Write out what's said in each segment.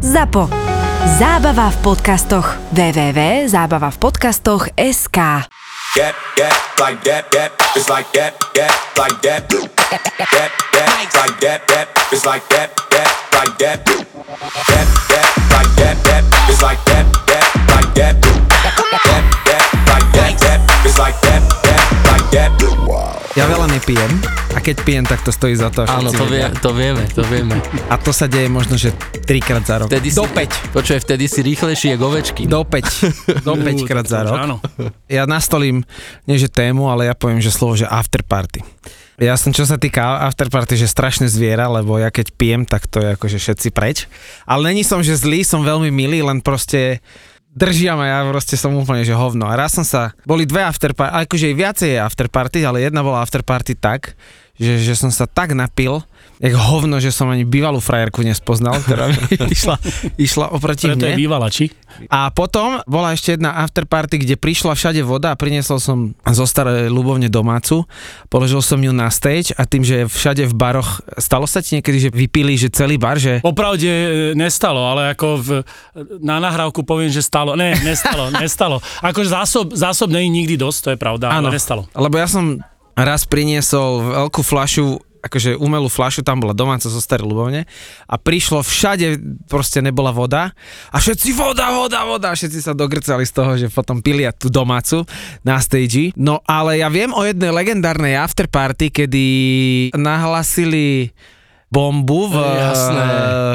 ZAPO. Zábava v podcastoch. www.zábavavpodcastoch.sk Get, get, like that, that, it's like that, that, like that, that, that, like that, that, it's like that, that, like that, that, that, like that, that, it's like that, that, like that, that, that, like that, that, it's like that, that, like that. Ja veľa nepijem a keď pijem, tak to stojí za to. Áno, to, vie, to vieme, to vieme. A to sa deje možno, že trikrát za rok. Vtedy Do si, 5. Počuj, vtedy si rýchlejší jak ovečky. Do 5. Do 5 krát za rok. Áno. Ja nastolím, nie že tému, ale ja poviem, že slovo, že after party. Ja som, čo sa týka after party, že strašne zviera, lebo ja keď pijem, tak to je akože všetci preč. Ale není som, že zlý, som veľmi milý, len proste držia ma, ja proste som úplne, že hovno. A raz som sa, boli dve after party, akože viacej je after party, ale jedna bola after party tak, že, že som sa tak napil, jak hovno, že som ani bývalú frajerku nespoznal, ktorá mi išla, išla oproti Preto mne. je bývala, či? A potom bola ešte jedna afterparty, kde prišla všade voda a priniesol som zo starej ľubovne domácu, položil som ju na stage a tým, že všade v baroch, stalo sa ti niekedy, že vypili, že celý bar, že... Popravde e, nestalo, ale ako v, na nahrávku poviem, že stalo. Ne, nestalo, nestalo. Akože zásob, zásob není nikdy dosť, to je pravda, ale nestalo. Lebo ja som raz priniesol veľkú flašu akože umelú flašu, tam bola domáca zo starej ľubovne a prišlo všade, proste nebola voda a všetci voda, voda, voda, a všetci sa dogrcali z toho, že potom pilia tú domácu na stage. No ale ja viem o jednej legendárnej afterparty, kedy nahlasili bombu v, Jasné.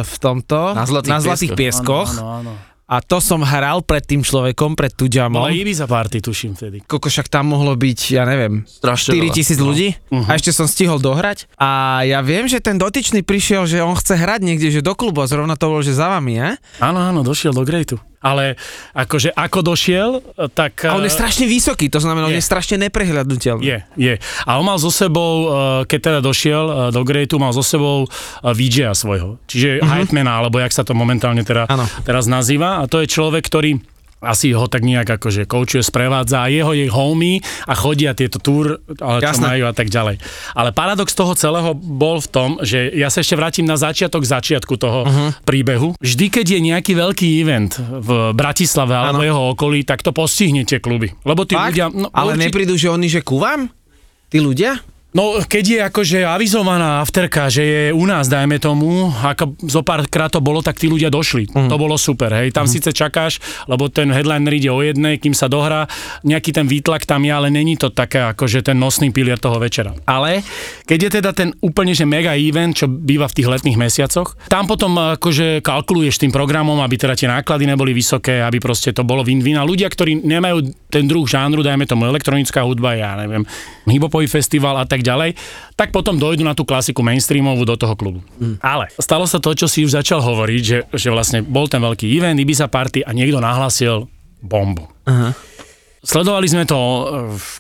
v tomto, Na Zlatých na zlatých pieskoch. pieskoch. Áno, áno. A to som hral pred tým človekom, pred tú Bola jamom. Ibiza party, tuším vtedy. Koľko však tam mohlo byť, ja neviem, Strašne 4 veľa. tisíc ľudí a ešte som stihol dohrať. A ja viem, že ten dotyčný prišiel, že on chce hrať niekde, že do klubu a zrovna to bol, že za vami, je? Áno, áno, došiel do Greatu. Ale akože ako došiel, tak... A on je eh, strašne vysoký, to znamená, on je. je strašne neprehľadnutelný. Je, je. A on mal so sebou, eh, keď teda došiel eh, do Greatu, mal so sebou VJ-a svojho. Čiže uh-huh. hypemana, alebo jak sa to momentálne teda, Áno. teraz nazýva. A to je človek, ktorý asi ho tak nejak akože koučuje, sprevádza a jeho je homie a chodia tieto túr, ale čo Jasné. majú a tak ďalej. Ale paradox toho celého bol v tom, že ja sa ešte vrátim na začiatok začiatku toho uh-huh. príbehu. Vždy, keď je nejaký veľký event v Bratislave alebo Áno. jeho okolí, tak to postihnete kluby. Lebo tí Fakt? ľudia... No, Ale určite- neprídu, že oni, že ku vám? Tí ľudia? No, keď je akože avizovaná afterka, že je u nás, dajme tomu, ako zo párkrát to bolo, tak tí ľudia došli. Mm. To bolo super, hej. Tam mm. síce čakáš, lebo ten headliner ide o jednej, kým sa dohrá, nejaký ten výtlak tam je, ale není to také akože ten nosný pilier toho večera. Ale keď je teda ten úplne že mega event, čo býva v tých letných mesiacoch, tam potom akože kalkuluješ tým programom, aby teda tie náklady neboli vysoké, aby proste to bolo win-win. A ľudia, ktorí nemajú ten druh žánru, dajme tomu elektronická hudba, ja neviem, hiphopový festival a tak ďalej, tak potom dojdu na tú klasiku mainstreamovú do toho klubu. Mm. Ale stalo sa to, čo si už začal hovoriť, že, že vlastne bol ten veľký event, Ibiza party a niekto nahlasil bombu. Aha. Sledovali sme to eh,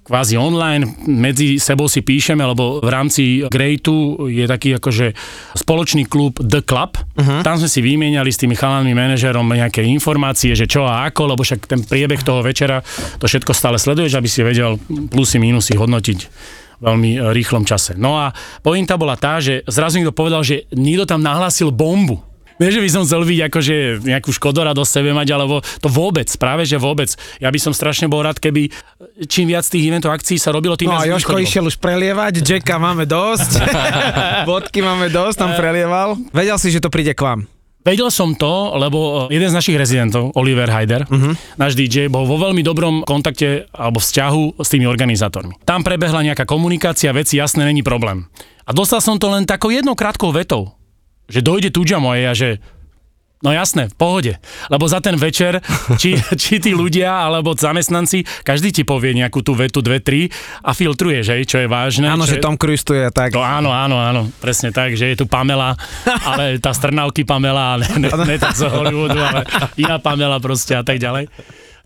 kvázi online, medzi sebou si píšeme, lebo v rámci Greatu je taký akože spoločný klub The Club. Uh-huh. Tam sme si vymieniali s tými chalanmi manažerom nejaké informácie, že čo a ako, lebo však ten priebeh toho večera, to všetko stále sleduješ, aby si vedel plusy, minusy hodnotiť veľmi eh, rýchlom čase. No a pointa bola tá, že zrazu niekto povedal, že niekto tam nahlásil bombu. Nie, že by som chcel byť akože nejakú škodora do sebe mať, alebo to vôbec, práve že vôbec. Ja by som strašne bol rád, keby čím viac tých eventov akcií sa robilo, tým No viac Joško išiel už prelievať, Jacka máme dosť, vodky máme dosť, tam prelieval. Vedel si, že to príde k vám. Vedel som to, lebo jeden z našich rezidentov, Oliver Hyder, uh-huh. náš DJ, bol vo veľmi dobrom kontakte alebo vzťahu s tými organizátormi. Tam prebehla nejaká komunikácia, veci jasné, není problém. A dostal som to len takou jednou krátkou vetou, že dojde Tudža moje a že No jasné, v pohode. Lebo za ten večer, či, či tí ľudia alebo zamestnanci, každý ti povie nejakú tú vetu, dve, tri a filtruje, že, čo je vážne. Áno, že je- Tom Cruise tu je tak. No áno, áno, áno, presne tak, že je tu Pamela, ale tá strnavky Pamela, ne, ne, ne tá z Hollywoodu, ale iná Pamela proste a tak ďalej.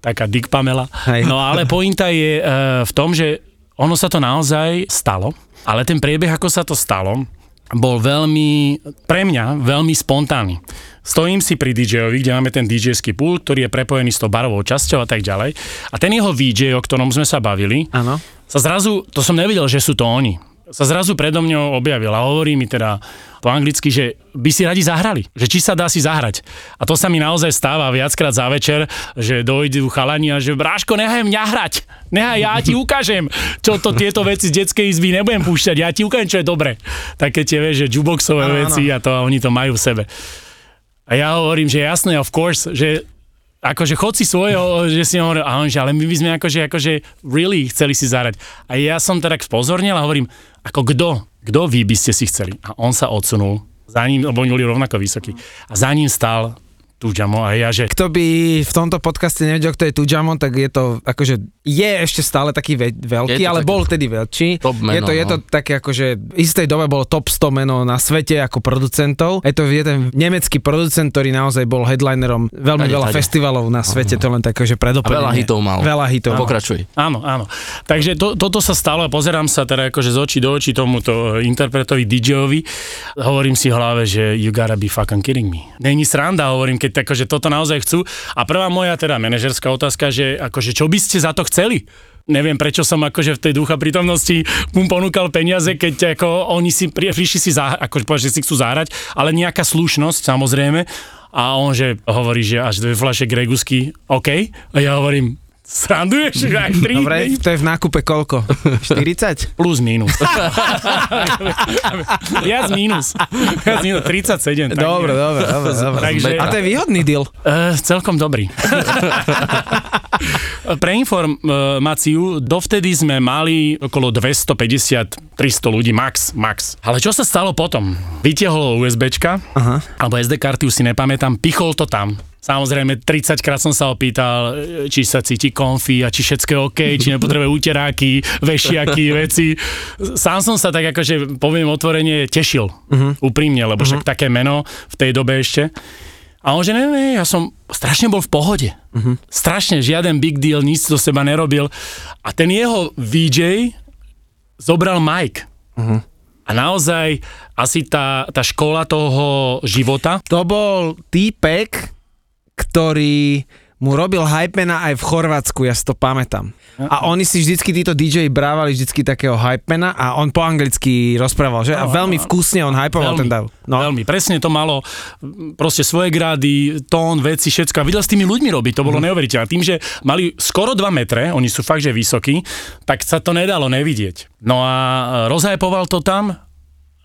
Taká Dick Pamela. Hej. No ale pointa je e, v tom, že ono sa to naozaj stalo, ale ten priebeh, ako sa to stalo, bol veľmi, pre mňa, veľmi spontánny. Stojím si pri DJ-ovi, kde máme ten DJ-ský pult, ktorý je prepojený s tou barovou časťou a tak ďalej. A ten jeho VJ, o ktorom sme sa bavili, Áno. sa zrazu, to som nevedel, že sú to oni. sa zrazu predo mňou objavil a hovorí mi teda po anglicky, že by si radi zahrali, že či sa dá si zahrať. A to sa mi naozaj stáva viackrát za večer, že dojdu chalani a že Bráško, nechaj mňa hrať, nechaj, ja ti ukážem, čo to tieto veci z detskej izby nebudem púšťať, ja ti ukážem, čo je dobre. Také tie, vieš, že jukeboxové Áno, áno. veci a to a oni to majú v sebe. A ja hovorím, že jasné, of course, že akože chod si svojho, že si hovoril, a on, že ale my by sme akože, akože really chceli si zahrať. A ja som tak spozornil a hovorím, ako kto, kto vy by ste si chceli? A on sa odsunul, za ním, lebo oni boli rovnako vysokí. A za ním stál Tujamo a ja, že Kto by v tomto podcaste nevedel, kto je Tujamo, tak je to akože, je ešte stále taký ve- veľký, ale také bol tedy veľký. top meno, je to, je to no. také akože, v istej dobe bolo top 100 meno na svete ako producentov. Je to jeden nemecký producent, ktorý naozaj bol headlinerom veľmi Tade, veľa tade. festivalov na svete, to len také, že predoplnenie. veľa hitov mal. Veľa hitov. Pokračuj. Áno, áno. Takže to, toto sa stalo a pozerám sa teda akože z očí do očí tomuto interpretovi DJ-ovi. Hovorím si v hlave, že you gotta be fucking kidding me. Není sranda, hovorím, keď akože toto naozaj chcú. A prvá moja teda manažerská otázka, že akože čo by ste za to chceli? Neviem, prečo som akože v tej ducha prítomnosti mu ponúkal peniaze, keď ako oni si pri, prišli si zahrať, akože povedať, že si chcú zahrať, ale nejaká slušnosť samozrejme. A on že hovorí, že až dve fľaše Gregusky, OK. A ja hovorím, sranduješ? Aj tri? Dobre, to je v nákupe koľko? 40? Plus minus. Viac minus. Viac minus, 37. tak Dobre, dobre, dobre, dobre. Takže- A to je výhodný deal. Uh, celkom dobrý. Pre informáciu, dovtedy sme mali okolo 250-300 ľudí, max, max. Ale čo sa stalo potom? Vytiahol USBčka, Aha. alebo SD karty, už si nepamätám, pichol to tam. Samozrejme, 30 krát som sa opýtal, e, či sa cíti konfí a či všetko je OK, či nepotrebuje úteráky, vešiaky, veci. Sám som sa tak akože, poviem otvorene, tešil. Uh-huh. Úprimne, lebo však také meno v tej dobe ešte. A on že ne, ne, ja som strašne bol v pohode. Uh-huh. Strašne, žiaden big deal, nič do seba nerobil. A ten jeho VJ zobral Mike. Uh-huh. A naozaj asi tá, tá škola toho života, To bol týpek, ktorý mu robil hypena aj v Chorvátsku, ja si to pamätám. A oni si vždycky, títo DJ brávali vždycky takého hypena a on po anglicky rozprával, že? A veľmi vkusne on hypoval ten dav. No. No, Veľmi, presne to malo proste svoje grády, tón, veci, všetko. A videl s tými ľuďmi robiť, to bolo mm. neuveriteľné. Tým, že mali skoro 2 metre, oni sú fakt, že vysokí, tak sa to nedalo nevidieť. No a rozhypoval to tam,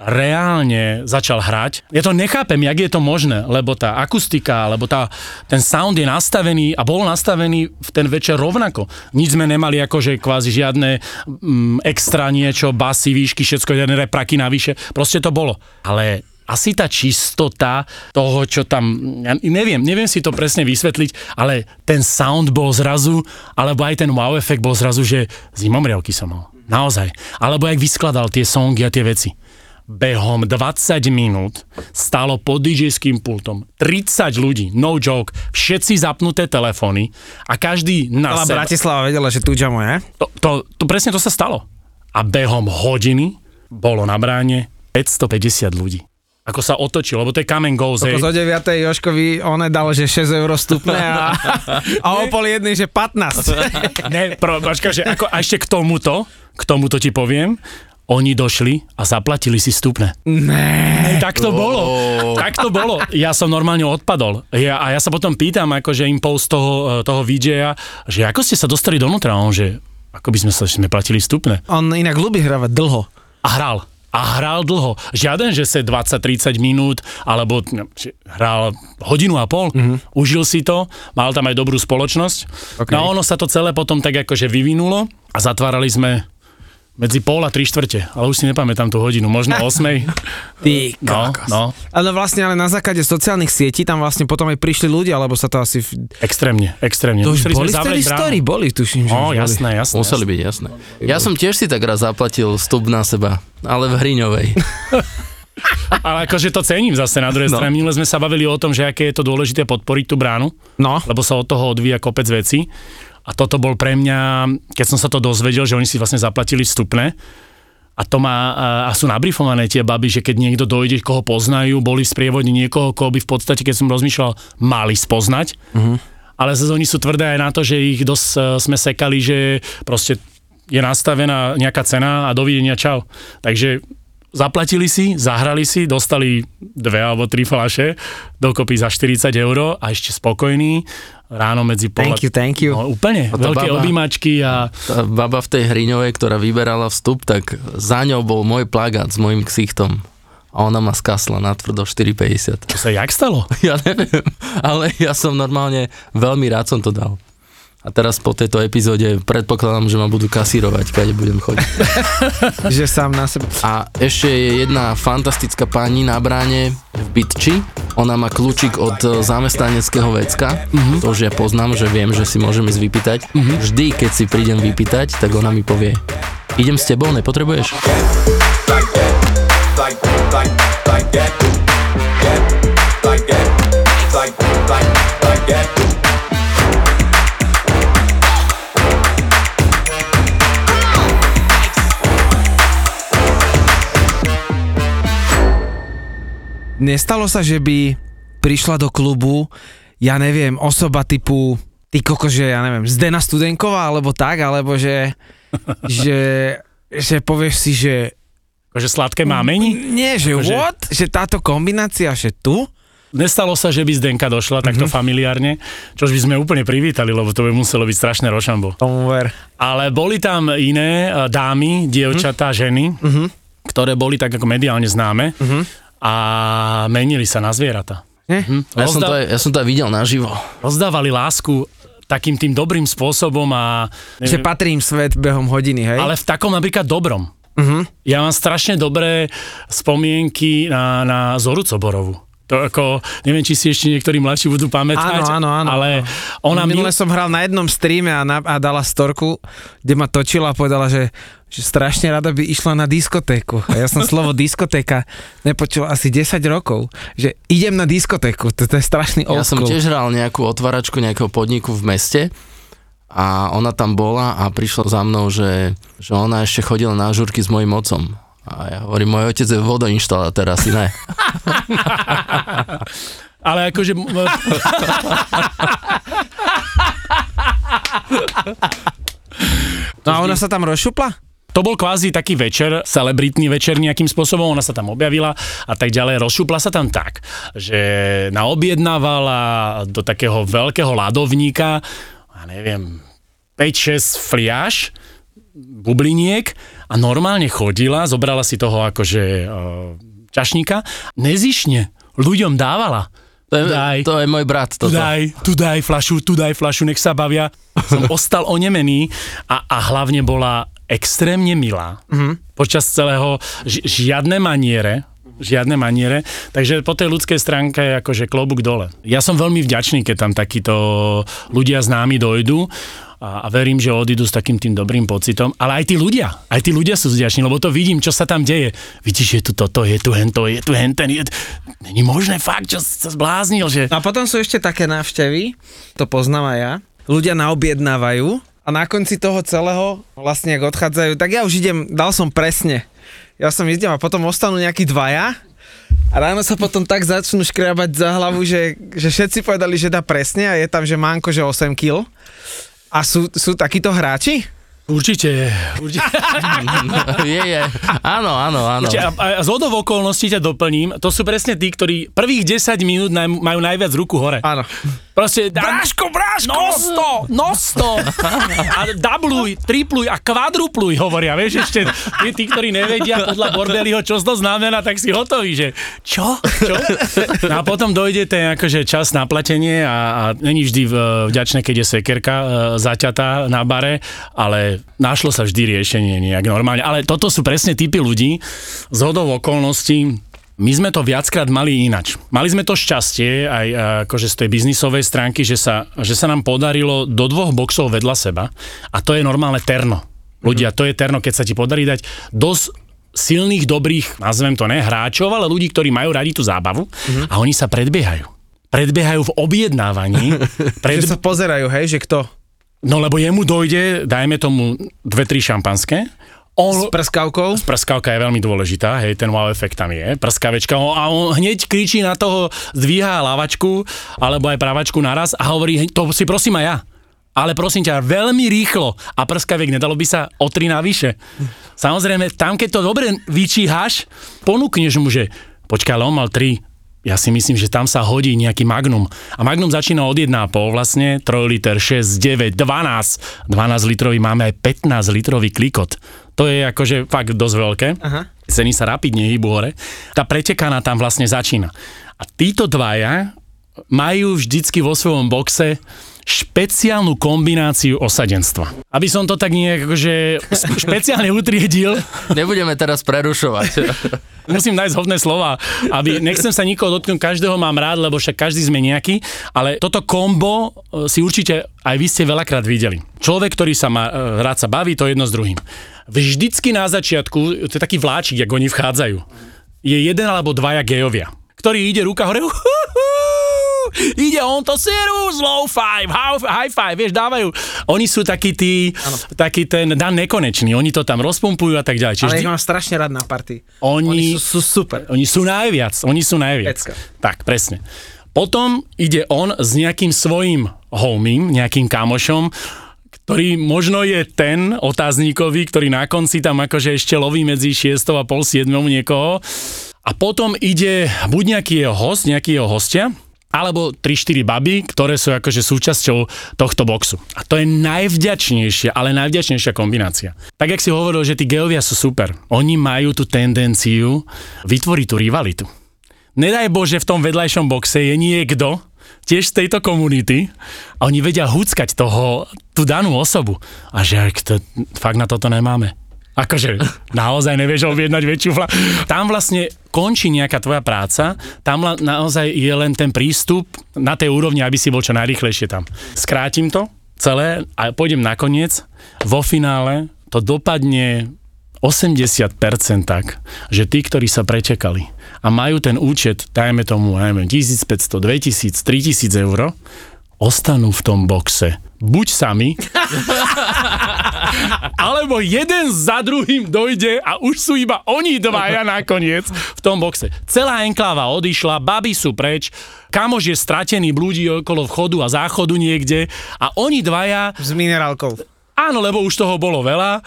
reálne začal hrať. Ja to nechápem, jak je to možné, lebo tá akustika, lebo tá, ten sound je nastavený a bol nastavený v ten večer rovnako. Nič sme nemali akože kvázi žiadne mm, extra niečo, basy, výšky, všetko, žiadne repraky navyše. Proste to bolo. Ale asi tá čistota toho, čo tam, ja neviem, neviem si to presne vysvetliť, ale ten sound bol zrazu, alebo aj ten wow efekt bol zrazu, že zimomriavky som mal. Naozaj. Alebo jak vyskladal tie songy a tie veci behom 20 minút stálo pod DJ-ským pultom 30 ľudí, no joke, všetci zapnuté telefóny a každý na celá seba. Bratislava vedela, že tu Jamo je. To, to, to presne to sa stalo. A behom hodiny bolo na bráne 550 ľudí. Ako sa otočil, lebo to je and goes, hej. Zo 9. Joškovi on dal, že 6 eur stupne a, a o pol jednej, že 15. Ne, pro, počka, že ako, a ešte k tomuto, k tomuto ti poviem, oni došli a zaplatili si vstupné. Ne. Tak to bolo. Tak to bolo. Ja som normálne odpadol. Ja, a ja sa potom pýtam, akože impuls toho, toho VJ-a, že ako ste sa dostali donútra? A On, že ako by sme sa sme platili vstupné. On inak ľubí hravať dlho. A hral. A hral dlho. Žiaden, že sa 20-30 minút, alebo no, hral hodinu a pol. Mm-hmm. Užil si to, mal tam aj dobrú spoločnosť. Okay. No a ono sa to celé potom tak akože vyvinulo a zatvárali sme medzi pol a tri štvrte, ale už si nepamätám tú hodinu, možno 8. Ty No, kokos. no, Ale vlastne ale na základe sociálnych sietí tam vlastne potom aj prišli ľudia, lebo sa to asi... v- extrémne, extrémne. To už Museli boli vtedy story, boli, tuším, že No, jasné, jasné. Museli jasné. byť, jasné. Ja som tiež si tak raz zaplatil vstup na seba, ale v Hriňovej. Ale akože to cením zase na druhej No. strane. Minule sme sa bavili o tom, že aké je to dôležité podporiť tú bránu, No, lebo sa od toho odvíja kopec veci. A toto bol pre mňa, keď som sa to dozvedel, že oni si vlastne zaplatili vstupné, a to má, a- sú nabrifované tie baby, že keď niekto dojde, koho poznajú, boli v sprievodni niekoho, koho by v podstate, keď som rozmýšľal, mali spoznať. Ale zase oni sú tvrdé aj na to, že ich dosť e, sme sekali, že proste je nastavená nejaká cena a dovidenia, čau. Takže zaplatili si, zahrali si, dostali dve alebo tri flaše, dokopy za 40 eur a ešte spokojní. Ráno medzi pol... Thank you, thank you. No, úplne, A veľké baba- objímačky a Tá baba v tej hriňovej, ktorá vyberala vstup, tak za ňou bol môj plagát s mojim ksichtom. A ona ma skasla na tvrdo 4,50. to sa jak stalo? Ja neviem, ale ja som normálne, veľmi rád som to dal. A teraz po tejto epizóde predpokladám, že ma budú kasírovať, kade budem chodiť. Že sám na sebe. A ešte je jedna fantastická pani na bráne v Bytči. Ona má kľúčik od e, zamestnaneckého vecka. To už ja poznám, že viem, že si môžem ísť vypýtať. Vždy, keď si prídem vypýtať, tak ona mi povie idem s tebou, nepotrebuješ? like that, Nestalo sa, že by prišla do klubu, ja neviem, osoba typu, ty koko, že ja neviem, Zdena Studenková, alebo tak, alebo že, že, že povieš si, že Akože sladké mámeni? nie, že Akože- what? Že táto kombinácia, že tu? Nestalo sa, že by Zdenka došla takto Mhm. familiárne, čož by sme úplne privítali, lebo to by muselo byť strašné rošambo. Tomu ver. Ale boli tam iné eh, dámy, dievčatá, ženy, Mhm. ktoré boli tak ako mediálne známe a menili sa na zvieratá. Hm? Ja som, to Rozda- aj, ja som to aj videl naživo. rozdávali lásku takým tým dobrým spôsobom a... Že patrí im svet behom hodiny, hej? ale v takom napríklad dobrom. Mhm. Ja mám strašne dobré spomienky na, na Zoru Coborovú. To ako, neviem, či si ešte niektorí mladší budú pamätať, Áno, áno, áno, ale ona mi... Minule som hral na jednom streame a, na, a dala storku, kde ma točila a povedala, že, že strašne rada by išla na diskotéku. A ja som slovo diskotéka nepočul asi 10 rokov, že idem na diskotéku, to, to je strašný old Ja som tiež hral nejakú otváračku nejakého podniku v meste a ona tam bola a prišla za mnou, že, že ona ešte chodila na žurky s mojim otcom. A ja hovorím, môj otec je vodoinštalátor, asi ne. Ale akože... No a ona sa tam rozšupla? To bol kvázi taký večer, celebritný večer nejakým spôsobom, ona sa tam objavila a tak ďalej. Rozšupla sa tam tak, že naobjednávala do takého veľkého ľadovníka, ja neviem, 5-6 fliaž, bubliniek a normálne chodila, zobrala si toho akože e, čašníka, nezišne ľuďom dávala. To je, Daj. to je môj brat. Tu Toto. daj, tu daj flašu, tu daj flašu, nech sa bavia. Som ostal onemený a, a hlavne bola extrémne milá. Mm-hmm. Počas celého ži, žiadne maniere, žiadne maniere, takže po tej ľudskej stránke je akože klobúk dole. Ja som veľmi vďačný, keď tam takíto ľudia známi dojdú a, a verím, že odídu s takým tým dobrým pocitom, ale aj tí ľudia, aj tí ľudia sú vďační, lebo to vidím, čo sa tam deje. Vidíš, je tu toto, je tu hento, je tu henten, je... Není možné fakt, čo sa zbláznil, že... A potom sú ešte také návštevy, to poznám aj ja. Ľudia naobjednávajú a na konci toho celého, vlastne ak odchádzajú, tak ja už idem, dal som presne. Ja som idem a potom ostanú nejakí dvaja a ráno sa potom tak začnú škriabať za hlavu, že, že všetci povedali, že dá presne a je tam, že Mánko, že 8 kg. A sú, sú takíto hráči? Určite, určite. je, je. Áno, áno, áno. určite. A, a z hodov okolností ťa doplním, to sú presne tí, ktorí prvých 10 minút naj, majú najviac ruku hore. Áno. Proste, Bráško, bráško! Nosto, nosto. A dubluj, tripluj a kvadrupluj, hovoria, vieš, ešte tí, tí, ktorí nevedia podľa Bordeliho, čo to znamená, tak si hotový, že čo? Čo? No a potom dojde ten akože čas na platenie a, a není vždy vďačné, keď je sekerka e, zaťatá na bare, ale našlo sa vždy riešenie nejak normálne. Ale toto sú presne typy ľudí z hodou okolností, my sme to viackrát mali inač. Mali sme to šťastie aj a, akože z tej biznisovej stránky, že sa, že sa nám podarilo do dvoch boxov vedľa seba a to je normálne terno. Ľudia, to je terno, keď sa ti podarí dať dosť silných, dobrých, nazvem to ne, hráčov, ale ľudí, ktorí majú radi tú zábavu a oni sa predbiehajú. Predbiehajú v objednávaní. Pred... Že sa pozerajú, hej, že kto? No lebo jemu dojde, dajme tomu dve, tri šampanské, on, S prskavkou? Prskavka je veľmi dôležitá, hej, ten wow efekt tam je. Prskavečka a on hneď kričí na toho, zdvíha lavačku alebo aj pravačku naraz a hovorí, "Hej, to si prosím aj ja. ale prosím ťa, veľmi rýchlo a prskaviek nedalo by sa o 3 navyše. Samozrejme, tam keď to dobre vyčíhaš, ponúkneš mu, že počkaj, ale on mal 3, ja si myslím, že tam sa hodí nejaký Magnum. A Magnum začína od 1,5 vlastne, 3 liter, 6, 9, 12. 12 litrový máme aj 15 litrový klikot. To je akože fakt dosť veľké. Aha. Ceny sa rapidne hýbu hore. Tá pretekaná tam vlastne začína. A títo dvaja majú vždycky vo svojom boxe špeciálnu kombináciu osadenstva. Aby som to tak nejak akože špeciálne utriedil, Nebudeme teraz prerušovať. musím nájsť hodné slova, aby nechcem sa nikoho dotknúť, každého mám rád, lebo však každý sme nejaký, ale toto kombo e, si určite aj vy ste veľakrát videli. Človek, ktorý sa má, e, rád sa baví, to je jedno s druhým. Vždycky na začiatku, to je taký vláčik, jak oni vchádzajú, je jeden alebo dvaja gejovia, ktorý ide ruka hore, ide on to serus, low five, high, five, vieš, dávajú. Oni sú takí tí, taký ten Dan nekonečný, oni to tam rozpumpujú a tak ďalej. Čiže Ale vždy- ich mám strašne rád na party. Oni- Oni sú, sú super. oni sú najviac, oni sú najviac. Pecka. Tak, presne. Potom ide on s nejakým svojím homím, nejakým kamošom, ktorý možno je ten otázníkový, ktorý na konci tam akože ešte loví medzi 6 a pol 7 niekoho. A potom ide buď nejaký jeho host, nejaký jeho hostia, alebo 3-4 baby, ktoré sú akože súčasťou tohto boxu. A to je najvďačnejšia, ale najvďačnejšia kombinácia. Tak, jak si hovoril, že tí geovia sú super. Oni majú tú tendenciu vytvoriť tú rivalitu. Nedaj Bože, v tom vedľajšom boxe je niekto, tiež z tejto komunity a oni vedia huckať toho, tú danú osobu. A že to, fakt na toto nemáme. Akože naozaj nevieš objednať väčšiu fla... Tam vlastne končí nejaká tvoja práca, tam naozaj je len ten prístup na tej úrovni, aby si bol čo najrychlejšie tam. Skrátim to celé a pôjdem nakoniec. Vo finále to dopadne 80% tak, že tí, ktorí sa prečekali a majú ten účet, dajme tomu, neviem, 1500, 2000, 3000 eur, ostanú v tom boxe buď sami, alebo jeden za druhým dojde a už sú iba oni dvaja nakoniec v tom boxe. Celá enkláva odišla, baby sú preč, kamož je stratený, blúdi okolo vchodu a záchodu niekde a oni dvaja S minerálkou. Áno, lebo už toho bolo veľa.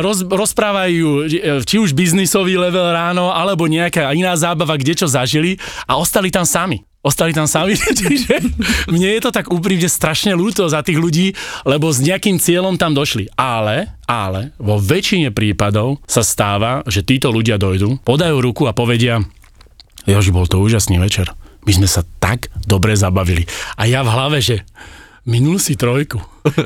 Roz, rozprávajú e, či už biznisový level ráno, alebo nejaká iná zábava, kde čo zažili a ostali tam sami. Ostali tam sami, čiže mne je to tak úprimne strašne ľúto za tých ľudí, lebo s nejakým cieľom tam došli. Ale, ale, vo väčšine prípadov sa stáva, že títo ľudia dojdú, podajú ruku a povedia, Jož, bol to úžasný večer. My sme sa tak dobre zabavili. A ja v hlave, že minul si trojku.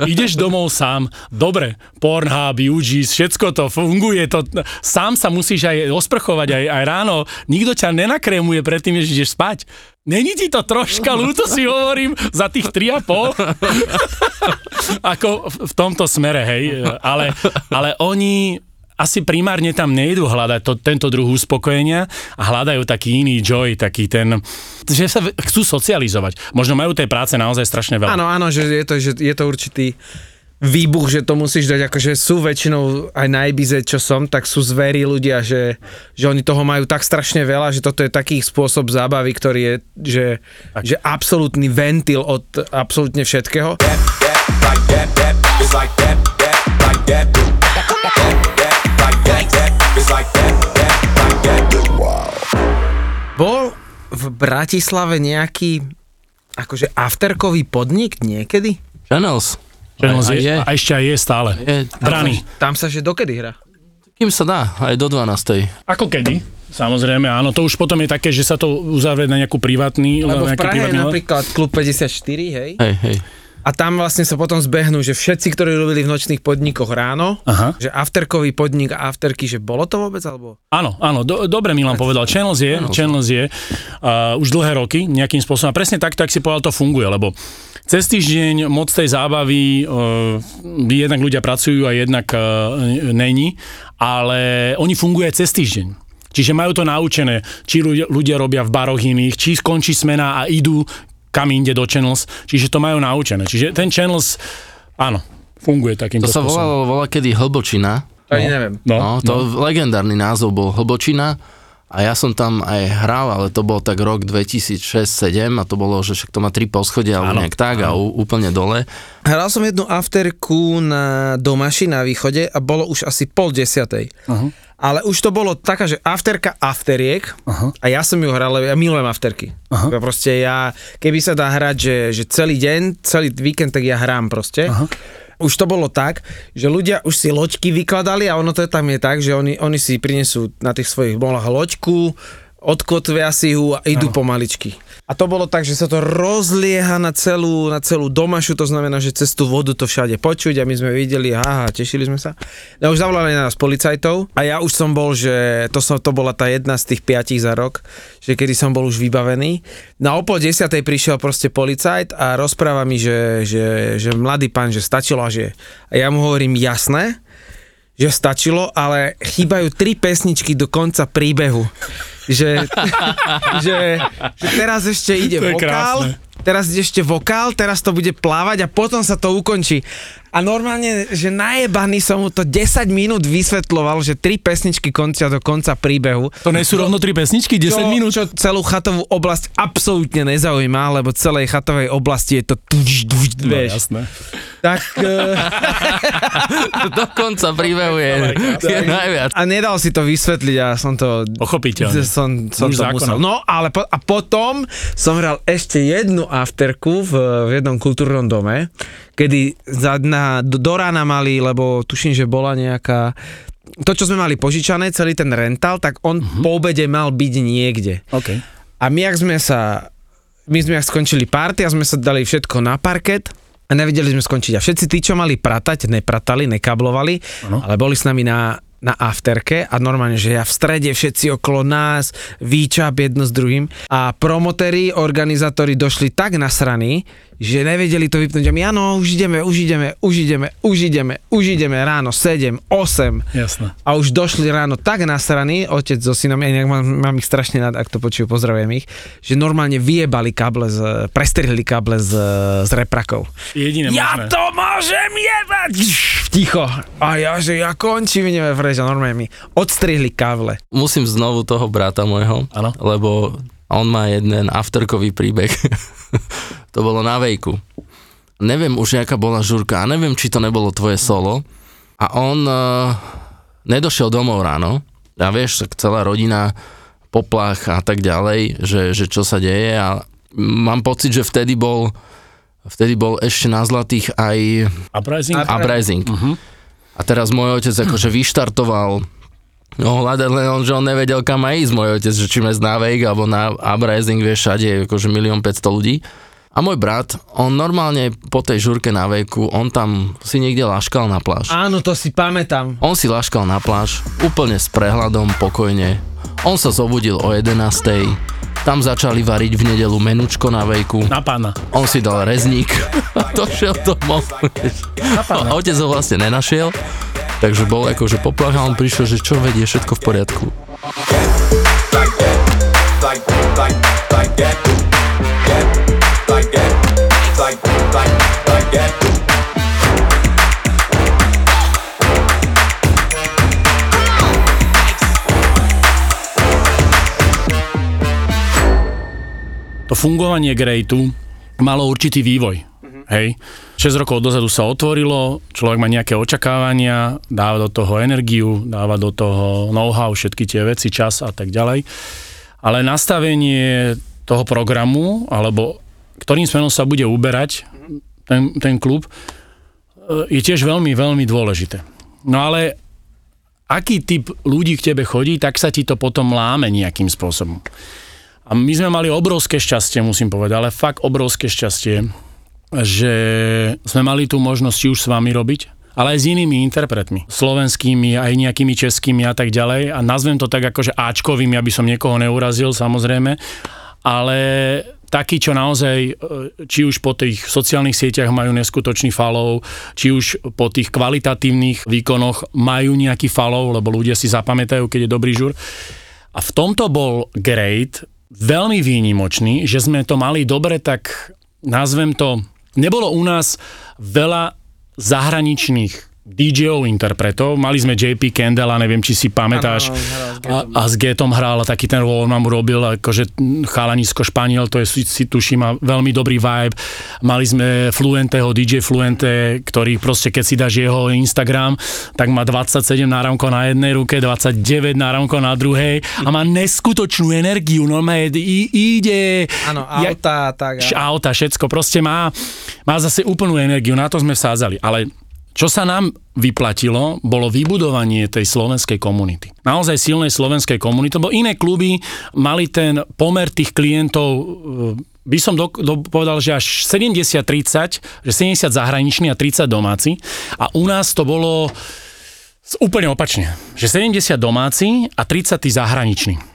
Ideš domov sám, dobre, Pornhub, UGs, všetko to funguje, to, sám sa musíš aj osprchovať aj, aj ráno, nikto ťa nenakrémuje predtým, než ideš spať. Není ti to troška ľúto, si hovorím, za tých 3,5? Ako v- tomto smere, hej, ale, ale oni asi primárne tam nejdu hľadať to, tento druh uspokojenia a hľadajú taký iný joy, taký ten, že sa chcú socializovať. Možno majú tej práce naozaj strašne veľa. Áno, áno, že je to, že je to určitý výbuch, že to musíš dať, akože sú väčšinou aj na Ibize, čo som, tak sú zverí ľudia, že, že oni toho majú tak strašne veľa, že toto je taký spôsob zábavy, ktorý je, že, že absolútny ventil od absolútne všetkého. that, that, like that, that, it's like that, that, like that, Bol v Bratislave nejaký akože afterkový podnik niekedy? Channels. Channels A- a je, je. a ešte aj je stále. Je, Brany. Tam sa že dokedy hra? Kým sa dá, aj do 12. Ako kedy? Samozrejme, áno, to už potom je také, že sa to uzavrie na nejakú privátny, Lebo v Prahe je napríklad klub 54, hej? Hej, hej. A tam vlastne sa potom zbehnú, že všetci, ktorí robili v nočných podnikoch ráno, Aha. že afterkový podnik a afterky, že bolo to vôbec, alebo? Áno, áno, do, dobre Milan povedal. Channels je, Channels je uh, už dlhé roky nejakým spôsobom. A presne takto, ak si povedal, to funguje, lebo cez týždeň moc tej zábavy, uh, jednak ľudia pracujú a jednak uh, není, ale oni fungujú aj cez týždeň. Čiže majú to naučené, či ľudia, ľudia robia v baroch iných, či skončí smena a idú kam inde do Channels, čiže to majú naučené. Čiže ten Channels, áno, funguje takýmto To sa volalo, volá kedy Hlbočina. Ani neviem. No, to no. legendárny názov bol Hlbočina A ja som tam aj hral, ale to bol tak rok 2006-2007 a to bolo, že však to má tri poschodia alebo Áno, nejak tak a ú- úplne dole. Hral som jednu afterku na Domaši na východe a bolo už asi pol desiatej. Aha. Ale už to bolo taká, že afterka afteriek Aha. a ja som ju hral, lebo ja milujem afterky. Ja Proste ja, keby sa dá hrať, že, že celý deň, celý víkend, tak ja hrám proste. Aha. Už to bolo tak, že ľudia už si loďky vykladali a ono to tam je tak, že oni, oni si prinesú na tých svojich molách loďku, odkotvia si ju a idú pomaličky. A to bolo tak, že sa to rozlieha na celú, na celú domašu, to znamená, že cez tú vodu to všade počuť a my sme videli, aha, tešili sme sa. No už zavolali na nás policajtov a ja už som bol, že to, som, to bola tá jedna z tých piatich za rok, že kedy som bol už vybavený. Na o pol desiatej prišiel proste policajt a rozpráva mi, že, že, že mladý pán, že stačilo a že... A ja mu hovorím, jasné, že stačilo, ale chýbajú tri pesničky do konca príbehu. Že, že, že teraz ešte ide vokál, krásne. teraz ide ešte vokál, teraz to bude plávať a potom sa to ukončí. A normálne, že najebaný som mu to 10 minút vysvetloval, že tri pesničky končia do konca príbehu. To nie sú rovno tri pesničky, 10 čo, minút? Čo celú chatovú oblasť absolútne nezaujíma, lebo celej chatovej oblasti je to tuž, tuž, No, vieš. jasné. Tak, eh, Dokonca príbehu je, je najviac. a nedal si to vysvetliť a som to Pochopiteľne. som, som to musel. No ale po, a potom som hral ešte jednu afterku v, v jednom kultúrnom dome, kedy za, na, do, do rána mali, lebo tuším, že bola nejaká to, čo sme mali požičané, celý ten rental, tak on Mhm. po obede mal byť niekde. OK. A my, ak sme sa, my sme ak skončili party a sme sa dali všetko na parket a nevedeli sme skončiť. A všetci tí, čo mali pratať, nepratali, nekablovali, Áno. ale boli s nami na, na afterke a normálne, že ja v strede, všetci okolo nás, výčap jedno s druhým a promotéri, organizátori došli tak nasraní, že nevedeli to vypnúť. A my, áno, už ideme, už ideme, už ideme, už ideme, už ideme ráno 7, 8, Jasné. a už došli ráno tak nasraní, otec so synom, ja mám, mám ich strašne rád, ak to počujú, pozdravujem ich, že normálne vyjebali káble, z, prestrihli káble z, z reprakov. Jediné Ja možné. to môžem jebať! Ticho. A ja, že ja končím, ideme vreť a normálne mi odstrihli káble. Musím znovu toho brata môjho, lebo on má jeden afterkový príbeh. to bolo na vejku. Neviem už, aká bola žurka a neviem, či to nebolo tvoje solo. A on uh, nedošiel domov ráno. A vieš, tak celá rodina poplach a tak ďalej, že, že čo sa deje a mám pocit, že vtedy bol vtedy bol ešte na zlatých aj Uprising? A- uprising. A teraz môj otec akože vyštartoval No hľadať len on, že on nevedel kam aj ísť môj otec, že či mes na Wake alebo na Uprising, vieš, všade je akože milión 500 ľudí. A môj brat, on normálne po tej žurke na Wakeu, on tam si niekde laškal na pláž. Áno, to si pamätám. On si laškal na pláž, úplne s prehľadom, pokojne. On sa zobudil o 11. Tam začali variť v nedelu menučko na Wakeu. Na pána. On si dal rezník a došiel domov. A otec ho vlastne nenašiel, takže bol akože poplach a on prišiel, že čo vedie, všetko v poriadku. to fungovanie Greatu malo určitý vývoj. Hej. 6 rokov dozadu sa otvorilo, človek má nejaké očakávania, dáva do toho energiu, dáva do toho know-how, všetky tie veci, čas a tak ďalej. Ale nastavenie toho programu, alebo ktorým smerom sa bude uberať ten, ten klub, e, je tiež veľmi, veľmi dôležité. No ale aký typ ľudí k tebe chodí, tak sa ti to potom láme nejakým spôsobom. A my sme mali obrovské šťastie, musím povedať, ale fakt obrovské šťastie, že sme mali tú možnosť už s vami robiť, ale aj s inými interpretmi, slovenskými, aj nejakými českými a tak ďalej. A nazvem to tak akože Ačkovými, aby som niekoho neurazil, samozrejme. Ale takí, čo naozaj, e, či už po tých sociálnych sieťach majú neskutočný follow, či už po tých kvalitatívnych výkonoch majú nejaký follow, lebo ľudia si zapamätajú, keď je dobrý žur. A v tomto bol great, veľmi výnimočný, že sme to mali dobre, tak nazvem to, nebolo u nás veľa zahraničných DJ-ov, interpretov. Mali sme JP Kendalla, neviem, či si pamätáš. S a, a s Getom hral a taký ten rôl nám urobil, akože chalanisko Španiel, to je si, tuším, má veľmi dobrý vibe. Mali sme Fluenteho, DJ Fluente, ktorý proste, keď si dáš jeho Instagram, tak má 27 náramko na jednej ruke, 29 náramko na druhej a má neskutočnú energiu, normálne i- ide... Áno, Ja- auta, tak. Š- auta, všetko, proste má, má zase úplnú energiu, na to sme vsádzali, ale čo sa nám vyplatilo, bolo vybudovanie tej slovenskej komunity. Naozaj silnej slovenskej komunity, lebo iné kluby mali ten pomer tých klientov, e, by som do, do, povedal, že až 70-30, že 70 zahraniční a 30 domáci. A u nás to bolo úplne opačne, že 70 domáci a 30 tí zahraniční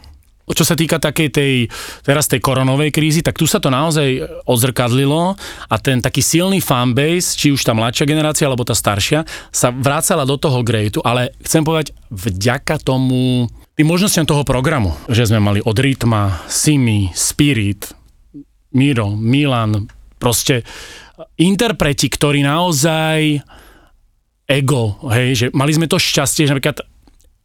čo sa týka takej tej, teraz tej koronovej krízy, tak tu sa to naozaj odzrkadlilo a ten taký silný fanbase, či už tá mladšia generácia, alebo tá staršia, sa vrácala do toho greatu, ale chcem povedať, vďaka tomu, tým možnostiam toho programu, že sme mali od Rytma, Simi, Spirit, Miro, Milan, proste interpreti, ktorí naozaj ego, hej, že mali sme to šťastie, že napríklad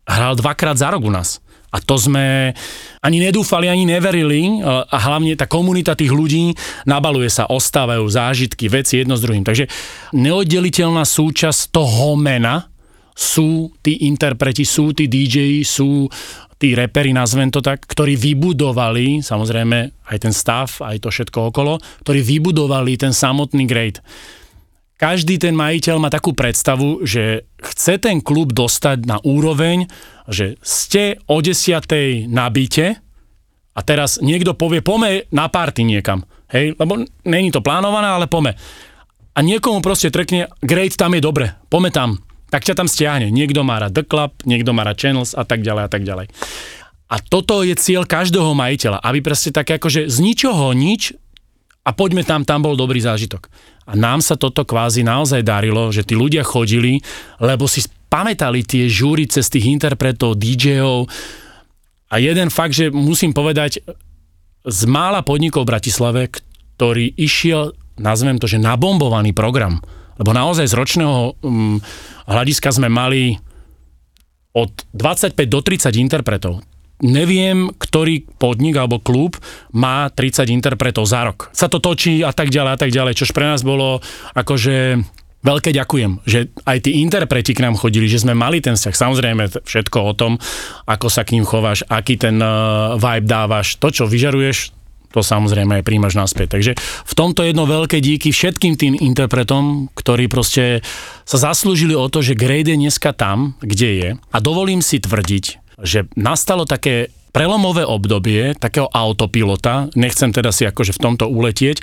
hral dvakrát za rok u nás. A to sme ani nedúfali, ani neverili a hlavne tá komunita tých ľudí nabaluje sa, ostávajú zážitky, veci jedno s druhým. Takže neoddeliteľná súčasť toho mena sú tí interpreti, sú tí DJ, sú tí reperi, nazvem to tak, ktorí vybudovali, samozrejme aj ten stav, aj to všetko okolo, ktorí vybudovali ten samotný grade každý ten majiteľ má takú predstavu, že chce ten klub dostať na úroveň, že ste o 10. na byte a teraz niekto povie, pome na party niekam. Hej, lebo není to plánované, ale pome. A niekomu proste trekne, great, tam je dobre, pome tam. Tak ťa tam stiahne. Niekto má rád The Club, niekto má rád Channels a tak ďalej a tak ďalej. A toto je cieľ každého majiteľa, aby proste také akože z ničoho nič a poďme tam, tam bol dobrý zážitok. A nám sa toto kvázi naozaj darilo, že tí ľudia chodili, lebo si pamätali tie žúry cez tých interpretov, DJ-ov. A jeden fakt, že musím povedať, z mála podnikov v Bratislave, ktorý išiel, nazvem to, že nabombovaný program. Lebo naozaj z ročného um, hľadiska sme mali od 25 do 30 interpretov neviem, ktorý podnik alebo klub má 30 interpretov za rok. Sa to točí a tak ďalej a tak ďalej, čož pre nás bolo akože veľké ďakujem, že aj tí interpreti k nám chodili, že sme mali ten vzťah. Samozrejme všetko o tom, ako sa k ním chováš, aký ten uh, vibe dávaš, to, čo vyžaruješ, to samozrejme aj príjmaš naspäť. Takže v tomto jedno veľké díky všetkým tým interpretom, ktorí proste sa zaslúžili o to, že grade je dneska tam, kde je. A dovolím si tvrdiť, že nastalo také prelomové obdobie takého autopilota, nechcem teda si akože v tomto uletieť,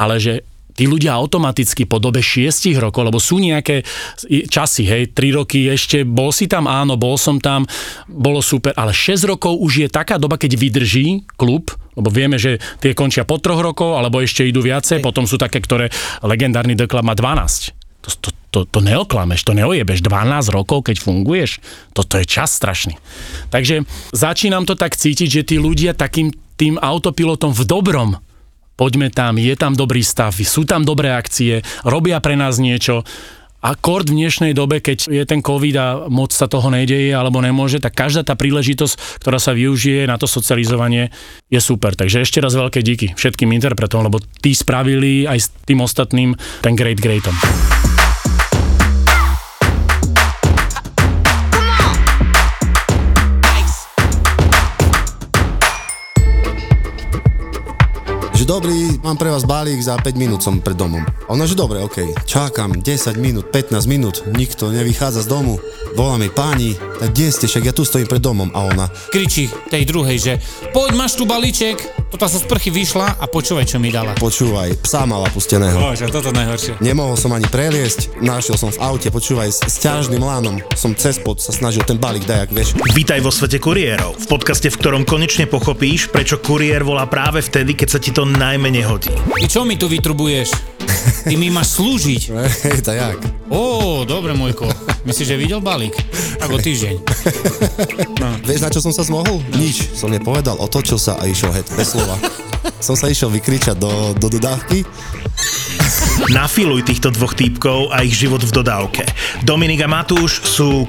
ale že tí ľudia automaticky po dobe 6 rokov, lebo sú nejaké časy, hej, 3 roky ešte, bol si tam, áno, bol som tam, bolo super, ale 6 rokov už je taká doba, keď vydrží klub, lebo vieme, že tie končia po troch rokov, alebo ešte idú viacej, potom sú také, ktoré legendárny Club má 12 to, to, to, to neoklameš, to neojebeš 12 rokov, keď funguješ, toto je čas strašný. Takže začínam to tak cítiť, že tí ľudia takým tým autopilotom v dobrom, poďme tam, je tam dobrý stav, sú tam dobré akcie, robia pre nás niečo, a kord v dnešnej dobe, keď je ten COVID a moc sa toho nedeje alebo nemôže, tak každá tá príležitosť, ktorá sa využije na to socializovanie, je super. Takže ešte raz veľké díky všetkým interpretom, lebo tí spravili aj s tým ostatným ten great greatom. Že dobrý, mám pre vás balík, za 5 minút som pred domom. A ona, že dobre, okej, okay. čakám 10 minút, 15 minút, nikto nevychádza z domu, volá mi páni, tak kde ste, však ja tu stojím pred domom a ona. Kričí tej druhej, že poď, máš tu balíček, toto sa z sprchy vyšla a počúvaj, čo mi dala. Počúvaj, psa mala pusteného. Bože, toto najhoršie. Nemohol som ani preliesť, našiel som v aute, počúvaj, s, s ťažným lánom som cez pod sa snažil ten balík dajak, vieš. Vítaj vo svete kuriérov, v podcaste, v ktorom konečne pochopíš, prečo kuriér volá práve vtedy, keď sa ti to najmenej hodí. Ty čo mi tu vytrubuješ? Ty mi máš slúžiť. Hej, to jak? Ó, dobre, môjko. Myslíš, že videl balík? Tak o týždeň. Vieš, na čo som sa zmohol? Nič, som nepovedal, otočil sa a išiel het, bez slova. som sa išiel vykričať do, do dodávky Nafiluj týchto dvoch týpkov a ich život v dodávke. Dominik a Matúš sú